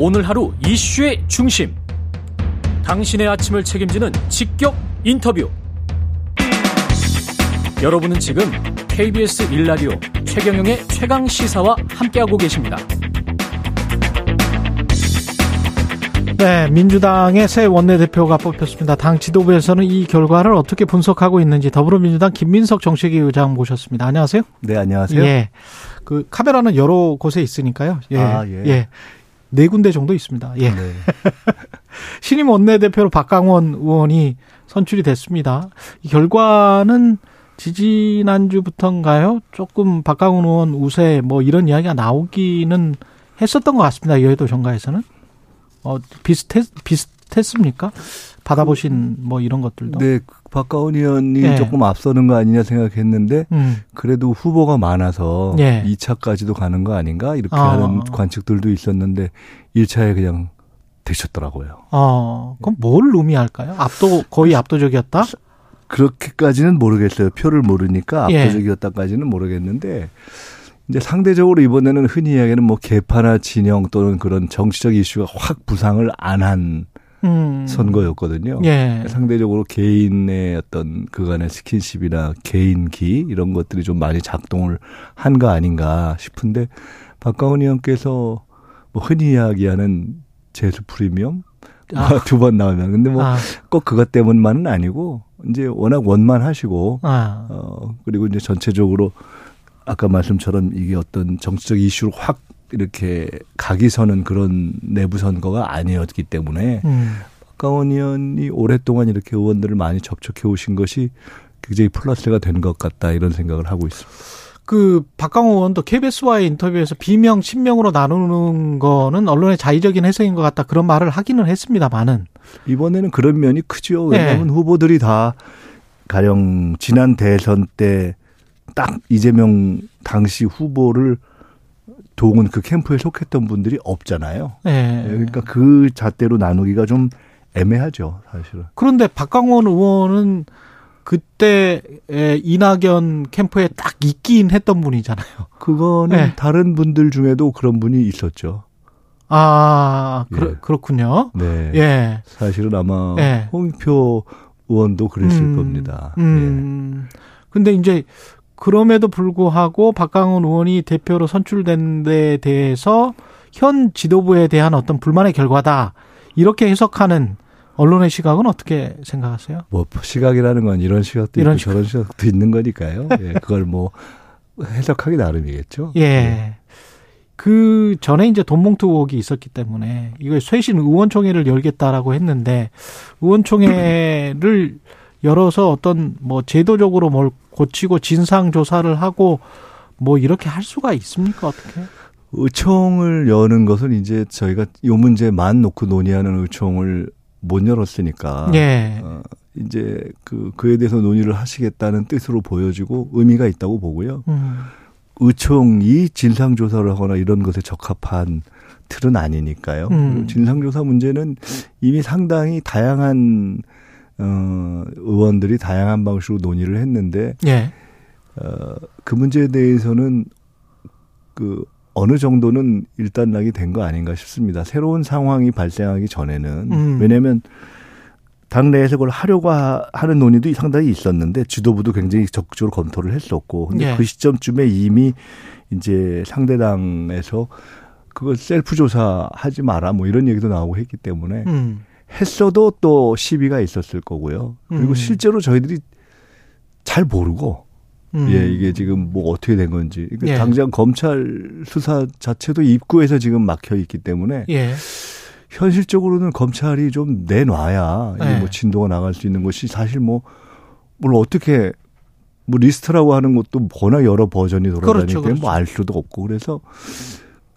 오늘 하루 이슈의 중심. 당신의 아침을 책임지는 직격 인터뷰. 여러분은 지금 KBS 일라디오 최경영의 최강 시사와 함께하고 계십니다. 네, 민주당의 새 원내대표가 뽑혔습니다. 당 지도부에서는 이 결과를 어떻게 분석하고 있는지 더불어민주당 김민석 정책위 의장 모셨습니다. 안녕하세요. 네, 안녕하세요. 예. 그 카메라는 여러 곳에 있으니까요. 예. 아, 예. 예. 네 군데 정도 있습니다. 예. 네. 신임 원내대표로 박강원 의원이 선출이 됐습니다. 이 결과는 지지난주부터인가요? 조금 박강원 의원 우세 뭐 이런 이야기가 나오기는 했었던 것 같습니다. 여의도 정가에서는. 어, 비슷했, 비슷했습니까? 받아보신 뭐 이런 것들도. 네, 박가원 의원이 예. 조금 앞서는 거 아니냐 생각했는데 음. 그래도 후보가 많아서 예. 2차까지도 가는 거 아닌가 이렇게 아. 하는 관측들도 있었는데 1차에 그냥 되셨더라고요. 어, 그럼 뭘 의미할까요? 압도, 거의 압도적이었다? 그렇게까지는 모르겠어요. 표를 모르니까 예. 압도적이었다까지는 모르겠는데 이제 상대적으로 이번에는 흔히 이야기하는 뭐 개파나 진영 또는 그런 정치적 이슈가 확 부상을 안 한 음. 선거였거든요. 예. 상대적으로 개인의 어떤 그간의 스킨십이나 개인기 이런 것들이 좀 많이 작동을 한 거 아닌가 싶은데 박강원 의원께서 뭐 흔히 이야기하는 재수 프리미엄 아. 두번 나오면 근데 뭐 아, 꼭 그것 때문만은 아니고 이제 워낙 원만하시고 아. 어 그리고 이제 전체적으로 아까 말씀처럼 이게 어떤 정치적 이슈로 확 이렇게 각이 서는 그런 내부 선거가 아니었기 때문에 음. 박강원 의원이 오랫동안 이렇게 의원들을 많이 접촉해 오신 것이 굉장히 플러스가 된 것 같다 이런 생각을 하고 있습니다. 그 박강호 의원도 KBS와의 인터뷰에서 비명, 친명으로 나누는 거는 언론의 자의적인 해석인 것 같다 그런 말을 하기는 했습니다만은 이번에는 그런 면이 크죠. 왜냐하면 후보들이 다 가령 지난 대선 때 딱 이재명 당시 후보를 도운 그 캠프에 속했던 분들이 없잖아요. 예. 그러니까 그 잣대로 나누기가 좀 애매하죠, 사실은. 그런데 박강원 의원은 그때 에, 이낙연 캠프에 딱 있긴 했던 분이잖아요. 그거는 네. 다른 분들 중에도 그런 분이 있었죠. 아, 그렇, 예. 그렇군요. 네. 예. 사실은 아마 예. 홍표 의원도 그랬을 음, 겁니다. 예. 음. 근데 이제 그럼에도 불구하고 박강원 의원이 대표로 선출된 데 대해서 현 지도부에 대한 어떤 불만의 결과다. 이렇게 해석하는 언론의 시각은 어떻게 생각하세요? 뭐 시각이라는 건 이런 시각도 이런 있고 저런 시각도 있는 거니까요. 예, 그걸 뭐 해석하기 나름이겠죠. 예. 그 전에 이제 돈봉투 의혹이 있었기 때문에 이거 쇄신 의원총회를 열겠다라고 했는데 의원총회를 열어서 어떤 뭐 제도적으로 뭘 고치고 진상 조사를 하고 뭐 이렇게 할 수가 있습니까 어떻게? 의총을 여는 것은 이제 저희가 요 문제만 놓고 논의하는 의총을 못 열었으니까 예. 어, 이제 그 그에 대해서 논의를 하시겠다는 뜻으로 보여지고 의미가 있다고 보고요. 음. 의총이 진상 조사를 하거나 이런 것에 적합한 틀은 아니니까요. 음. 그리고 진상 조사 문제는 이미 상당히 다양한 어 의원들이 다양한 방식으로 논의를 했는데 예. 어, 그 문제에 대해서는 그 어느 정도는 일단락이 된 거 아닌가 싶습니다. 새로운 상황이 발생하기 전에는 음. 왜냐하면 당내에서 그걸 하려고 하- 하는 논의도 상당히 있었는데 지도부도 굉장히 적극적으로 검토를 했었고 근데 예. 그 시점쯤에 이미 이제 상대당에서 그걸 셀프 조사하지 마라 뭐 이런 얘기도 나오고 했기 때문에 음. 했어도 또 시비가 있었을 거고요. 그리고 음. 실제로 저희들이 잘 모르고 음. 예, 이게 지금 뭐 어떻게 된 건지. 그러니까 예. 당장 검찰 수사 자체도 입구에서 지금 막혀 있기 때문에 예. 현실적으로는 검찰이 좀 내놔야 예. 뭐 진도가 나갈 수 있는 것이 사실 뭐, 뭘 어떻게 뭐 리스트라고 하는 것도 워낙 여러 버전이 돌아다니기 그렇죠, 때문에 그렇죠. 뭐알 수도 없고 그래서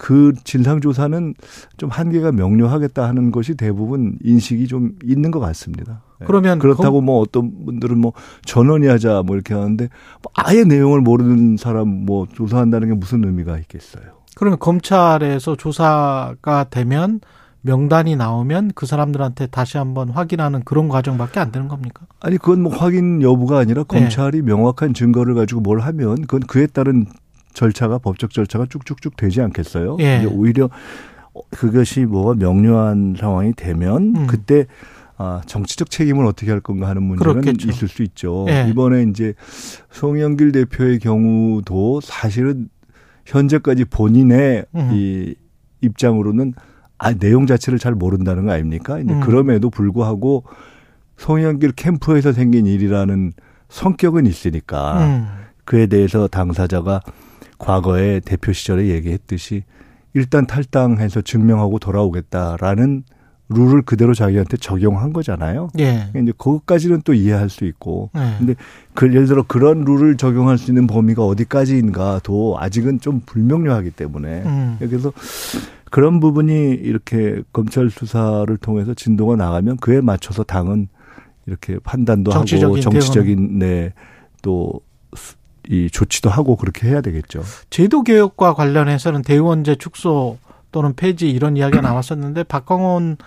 그 진상조사는 좀 한계가 명료하겠다 하는 것이 대부분 인식이 좀 있는 것 같습니다. 예. 그러면 그렇다고 뭐 어떤 분들은 뭐 전원이 하자 뭐 이렇게 하는데 뭐 아예 내용을 모르는 사람 뭐 조사한다는 게 무슨 의미가 있겠어요. 그러면 검찰에서 조사가 되면 명단이 나오면 그 사람들한테 다시 한번 확인하는 그런 과정밖에 안 되는 겁니까? 아니 그건 뭐 확인 여부가 아니라 네. 검찰이 명확한 증거를 가지고 뭘 하면 그건 그에 따른 절차가 법적 절차가 쭉쭉쭉 되지 않겠어요? 예. 이제 오히려 그것이 뭐가 명료한 상황이 되면 음. 그때 아, 정치적 책임을 어떻게 할 건가 하는 문제는 그렇겠죠. 있을 수 있죠. 예. 이번에 이제 송영길 대표의 경우도 사실은 현재까지 본인의 음. 이 입장으로는 아, 내용 자체를 잘 모른다는 거 아닙니까? 이제 음. 그럼에도 불구하고 송영길 캠프에서 생긴 일이라는 성격은 있으니까 음. 그에 대해서 당사자가 과거에 대표 시절에 얘기했듯이 일단 탈당해서 증명하고 돌아오겠다라는 룰을 그대로 자기한테 적용한 거잖아요. 예. 이제 그것까지는 또 이해할 수 있고. 예. 근데 그 예를 들어 그런 룰을 적용할 수 있는 범위가 어디까지인가도 아직은 좀 불명료하기 때문에 음. 그래서 그런 부분이 이렇게 검찰 수사를 통해서 진도가 나가면 그에 맞춰서 당은 이렇게 판단도 정치적인 하고 정치적인 네, 네또 이 조치도 하고 그렇게 해야 되겠죠. 제도 개혁과 관련해서는 대의원제 축소 또는 폐지 이런 이야기가 나왔었는데 박광원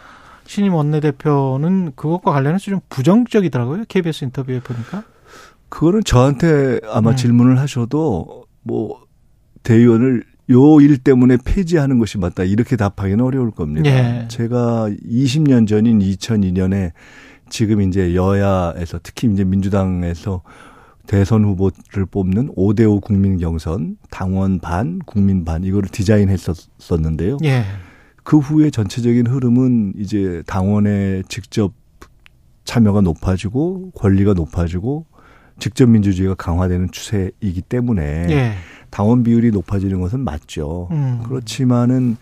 신임 원내대표는 그것과 관련해서 좀 부정적이더라고요. KBS 인터뷰에 보니까. 그거는 저한테 아마 음. 질문을 하셔도 뭐 대의원을 요 일 때문에 폐지하는 것이 맞다 이렇게 답하기는 어려울 겁니다. 예. 제가 20년 전인 2002년에 지금 이제 여야에서 특히 이제 민주당에서 대선 후보를 뽑는 5대5 국민 경선 당원 반 국민 반 이거를 디자인했었었는데요. 예. 그 후에 전체적인 흐름은 이제 당원의 직접 참여가 높아지고 권리가 높아지고 직접 민주주의가 강화되는 추세이기 때문에 예. 당원 비율이 높아지는 것은 맞죠. 음. 그렇지만은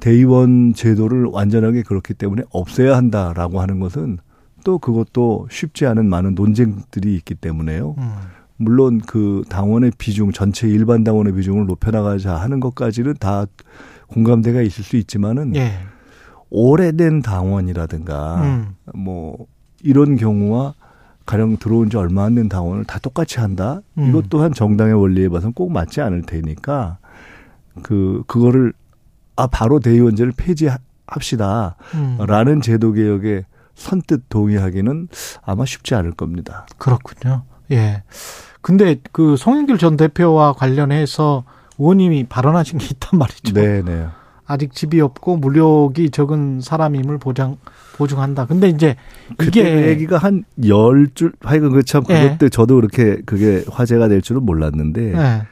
대의원 제도를 완전하게 그렇기 때문에 없애야 한다라고 하는 것은 또 그것도 쉽지 않은 많은 논쟁들이 있기 때문에요. 음. 물론 그 당원의 비중 전체 일반 당원의 비중을 높여나가자 하는 것까지는 다 공감대가 있을 수 있지만은 예. 오래된 당원이라든가 음. 뭐 이런 경우와 가령 들어온 지 얼마 안 된 당원을 다 똑같이 한다. 음. 이것 또한 정당의 원리에 봐서는 꼭 맞지 않을 테니까 그 그거를 아 바로 대의원제를 폐지합시다라는 음. 제도 개혁에 선뜻 동의하기는 아마 쉽지 않을 겁니다. 그렇군요. 예. 근데 그 송영길 전 대표와 관련해서 의원님이 발언하신 게 있단 말이죠. 네, 네. 아직 집이 없고 물력이 적은 사람임을 보장 보증한다. 근데 이제 그때 이게 얘기가 한 열 줄 하여간 그참 예. 그것 때 저도 그렇게 그게 화제가 될 줄은 몰랐는데 예.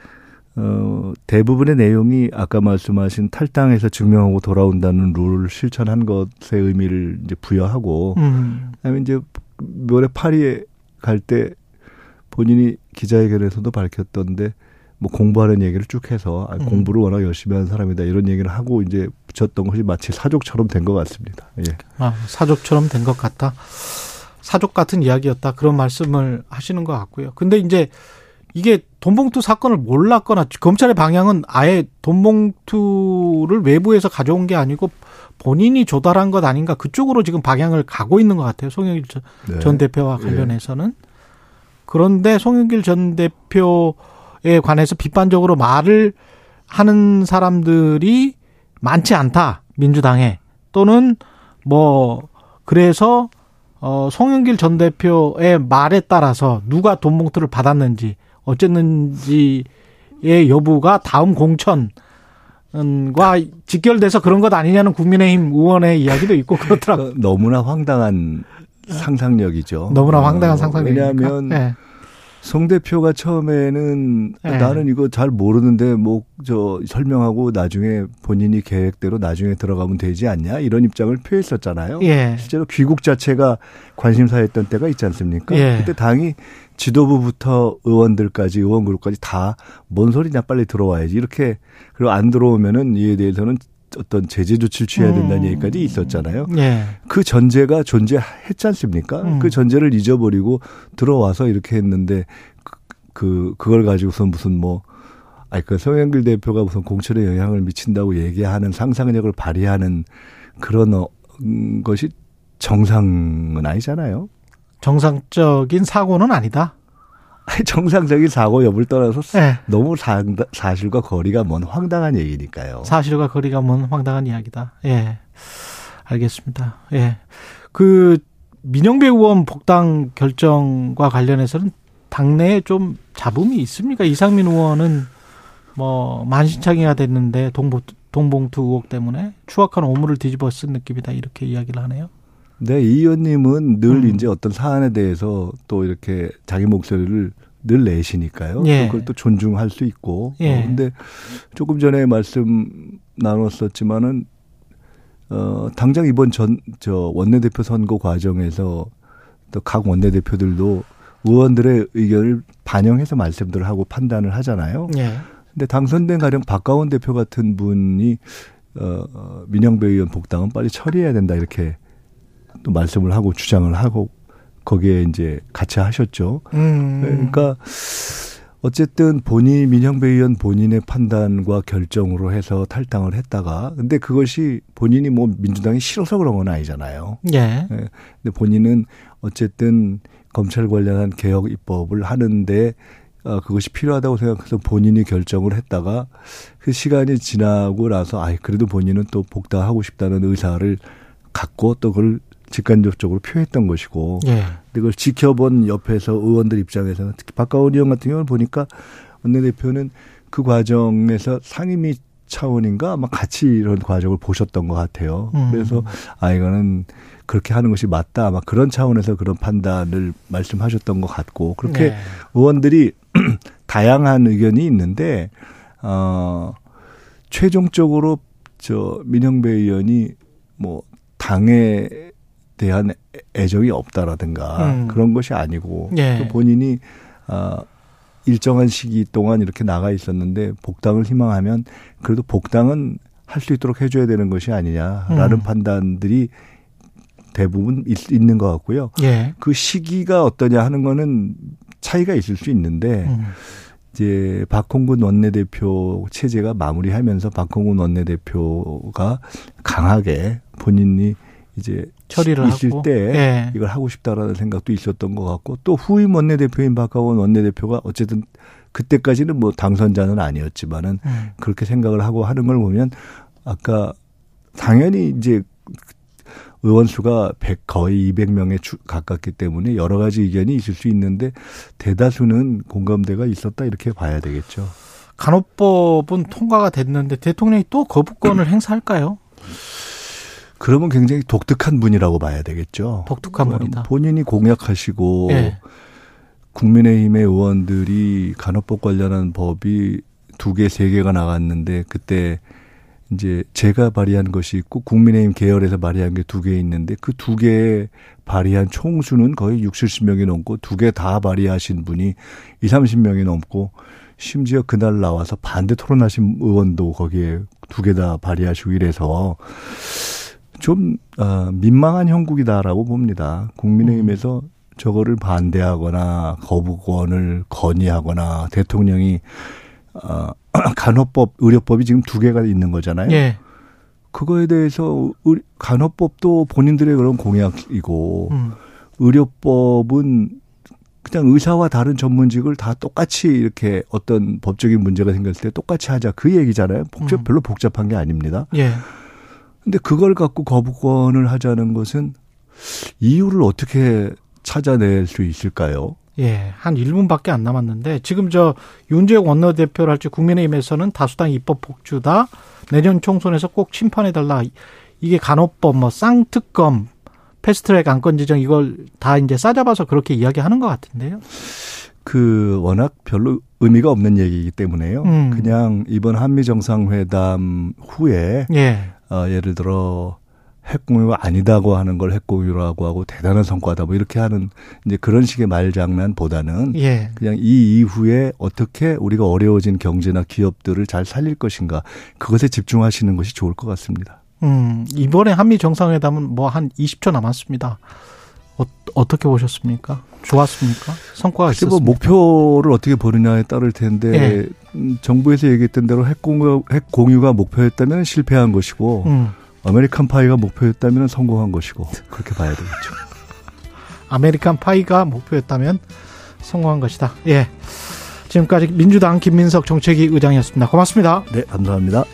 어, 대부분의 내용이 아까 말씀하신 탈당해서 증명하고 돌아온다는 룰을 실천한 것의 의미를 이제 부여하고, 음. 그다음에 이제 묘래 파리에 갈 때 본인이 기자회견에서도 밝혔던데, 뭐 공부하는 얘기를 쭉 해서 아, 음. 공부를 워낙 열심히 하는 사람이다 이런 얘기를 하고 이제 붙였던 것이 마치 사족처럼 된 것 같습니다. 예. 아, 사족처럼 된 것 같다. 사족 같은 이야기였다. 그런 말씀을 하시는 것 같고요. 근데 이제 이게 돈봉투 사건을 몰랐거나 검찰의 방향은 아예 돈봉투를 외부에서 가져온 게 아니고 본인이 조달한 것 아닌가 그쪽으로 지금 방향을 가고 있는 것 같아요. 송영길 전, 네. 전 대표와 예. 관련해서는. 그런데 송영길 전 대표에 관해서 비판적으로 말을 하는 사람들이 많지 않다. 민주당에. 또는 뭐 그래서 어 송영길 전 대표의 말에 따라서 누가 돈 봉투를 받았는지 어쨌는지의 여부가 다음 공천 과 직결돼서 그런 것 아니냐는 국민의힘 의원의 이야기도 있고 그렇더라고요. 어, 너무나 황당한 상상력이죠. 너무나 황당한 어, 상상력이니까. 왜냐하면 네. 송 대표가 처음에는 네. 나는 이거 잘 모르는데 뭐 저 설명하고 나중에 본인이 계획대로 나중에 들어가면 되지 않냐 이런 입장을 표했었잖아요. 예. 실제로 귀국 자체가 관심사였던 때가 있지 않습니까? 예. 그때 당이 지도부부터 의원들까지 의원 그룹까지 다 뭔 소리냐 빨리 들어와야지 이렇게 그리고 안 들어오면은 이에 대해서는 어떤 제재 조치를 취해야 된다는 음. 얘기까지 있었잖아요. 예. 그 전제가 존재했지 않습니까? 음. 그 전제를 잊어버리고 들어와서 이렇게 했는데 그, 그 그걸 가지고서 무슨 뭐 아니 그 송영길 대표가 무슨 공천에 영향을 미친다고 얘기하는 상상력을 발휘하는 그런 어, 음, 것이 정상은 아니잖아요. 정상적인 사고는 아니다. 아니, 정상적인 사고 여부를 떠나서 예. 너무 사, 사실과 거리가 먼 황당한 얘기니까요. 사실과 거리가 먼 황당한 이야기다. 예. 알겠습니다. 예. 그 민영배 의원 복당 결정과 관련해서는 당내에 좀 잡음이 있습니까? 이상민 의원은 뭐 만신창이가 됐는데 돈 돈봉투 의혹 때문에 추악한 오물을 뒤집어 쓴 느낌이다 이렇게 이야기를 하네요. 네, 이 의원님은 늘 음. 이제 어떤 사안에 대해서 또 이렇게 자기 목소리를 늘 내시니까요. 예. 그걸 또 존중할 수 있고. 예. 어, 근데 조금 전에 말씀 나눴었지만은 어 당장 이번 전 저 원내대표 선거 과정에서 또 각 원내대표들도 의원들의 의견을 반영해서 말씀들을 하고 판단을 하잖아요. 예. 근데 당선된 가령 박가원 대표 같은 분이 어 민영배 의원 복당은 빨리 처리해야 된다 이렇게 또 말씀을 하고 주장을 하고 거기에 이제 같이 하셨죠. 음. 그러니까 어쨌든 본인 민영배 의원 본인의 판단과 결정으로 해서 탈당을 했다가 근데 그것이 본인이 뭐 민주당이 싫어서 그런 건 아니잖아요. 예. 네. 근데 본인은 어쨌든 검찰 관련한 개혁 입법을 하는데 어, 그것이 필요하다고 생각해서 본인이 결정을 했다가 그 시간이 지나고 나서 아이 그래도 본인은 또 복당하고 싶다는 의사를 갖고 또 그걸 직간접적으로 표했던 것이고 예. 그걸 지켜본 옆에서 의원들 입장에서는 특히 박가원 의원 같은 경우는 보니까 원내대표는 그 과정에서 상임위 차원인가 아마 같이 이런 과정을 보셨던 것 같아요. 음. 그래서 아 이거는 그렇게 하는 것이 맞다 아마 그런 차원에서 그런 판단을 말씀하셨던 것 같고 그렇게 네. 의원들이 다양한 의견이 있는데 어 최종적으로 저 민영배 의원이 뭐 당에 대한 애정이 없다라든가 음. 그런 것이 아니고 예. 본인이 아 일정한 시기 동안 이렇게 나가 있었는데 복당을 희망하면 그래도 복당은 할 수 있도록 해줘야 되는 것이 아니냐라는 음. 판단들이 대부분 있, 있는 것 같고요. 예. 그 시기가 어떠냐 하는 거는 차이가 있을 수 있는데 음. 이제 박홍근 원내대표 체제가 마무리하면서 박홍근 원내대표가 강하게 본인이 이제 처리를 있을 하고. 때 예. 이걸 하고 싶다라는 생각도 있었던 것 같고 또 후임 원내대표인 박하원 원내대표가 어쨌든 그때까지는 뭐 당선자는 아니었지만은 음. 그렇게 생각을 하고 하는 걸 보면 아까 당연히 이제 의원 수가 100 거의 200명에 가깝기 때문에 여러 가지 의견이 있을 수 있는데 대다수는 공감대가 있었다 이렇게 봐야 되겠죠. 간호법은 통과가 됐는데 대통령이 또 거부권을 행사할까요? 그러면 굉장히 독특한 분이라고 봐야 되겠죠. 독특한 분이다. 본인이 공약하시고 네. 국민의힘의 의원들이 간호법 관련한 법이 두 개, 세 개가 나갔는데 그때 이제 제가 발의한 것이 있고 국민의힘 계열에서 발의한 게 두 개 있는데 그 두개 발의한 총수는 거의 6, 70명이 넘고 두 개 다 발의하신 분이 2, 30명이 넘고 심지어 그날 나와서 반대 토론하신 의원도 거기에 두 개 다 발의하시고 이래서 좀 어, 민망한 형국이다라고 봅니다. 국민의힘에서 음. 저거를 반대하거나 거부권을 건의하거나 대통령이 어, 간호법, 의료법이 지금 두 개가 있는 거잖아요. 예. 그거에 대해서 의, 간호법도 본인들의 그런 공약이고 음. 의료법은 그냥 의사와 다른 전문직을 다 똑같이 이렇게 어떤 법적인 문제가 생겼을 때 똑같이 하자 그 얘기잖아요. 복잡 음. 별로 복잡한 게 아닙니다. 예. 근데 그걸 갖고 거부권을 하자는 것은 이유를 어떻게 찾아낼 수 있을까요? 예, 한 1분밖에 안 남았는데 지금 저 윤재욱 원내대표를 할지 국민의힘에서는 다수당 입법 복주다. 내년 총선에서 꼭 심판해 달라. 이게 간호법 뭐 쌍특검 패스트트랙 안건 지정 이걸 다 이제 싸잡아서 그렇게 이야기하는 것 같은데요. 그 워낙 별로 의미가 없는 얘기이기 때문에요. 음. 그냥 이번 한미 정상회담 후에 예. 어, 예를 들어 핵공유가 아니다고 하는 걸 핵공유라고 하고 대단한 성과다 뭐 이렇게 하는 이제 그런 식의 말장난보다는 예. 그냥 이 이후에 어떻게 우리가 어려워진 경제나 기업들을 잘 살릴 것인가 그것에 집중하시는 것이 좋을 것 같습니다. 음, 이번에 한미 정상회담은 뭐 한 20초 남았습니다. 어, 떻게 보셨습니까? 좋았습니까? 성과가 뭐 있었습니까? 뭐 목표를 어떻게 보느냐에 따를 텐데 예. 음, 정부에서 얘기했던 대로 핵 공유 핵 공유가 목표였다면 실패한 것이고 음. American Pie가 목표였다면 성공한 것이고 그렇게 봐야 되겠죠. American Pie가 목표였다면 성공한 것이다. 예. 지금까지 민주당 김민석 정책위 의장이었습니다. 고맙습니다. 네, 감사합니다.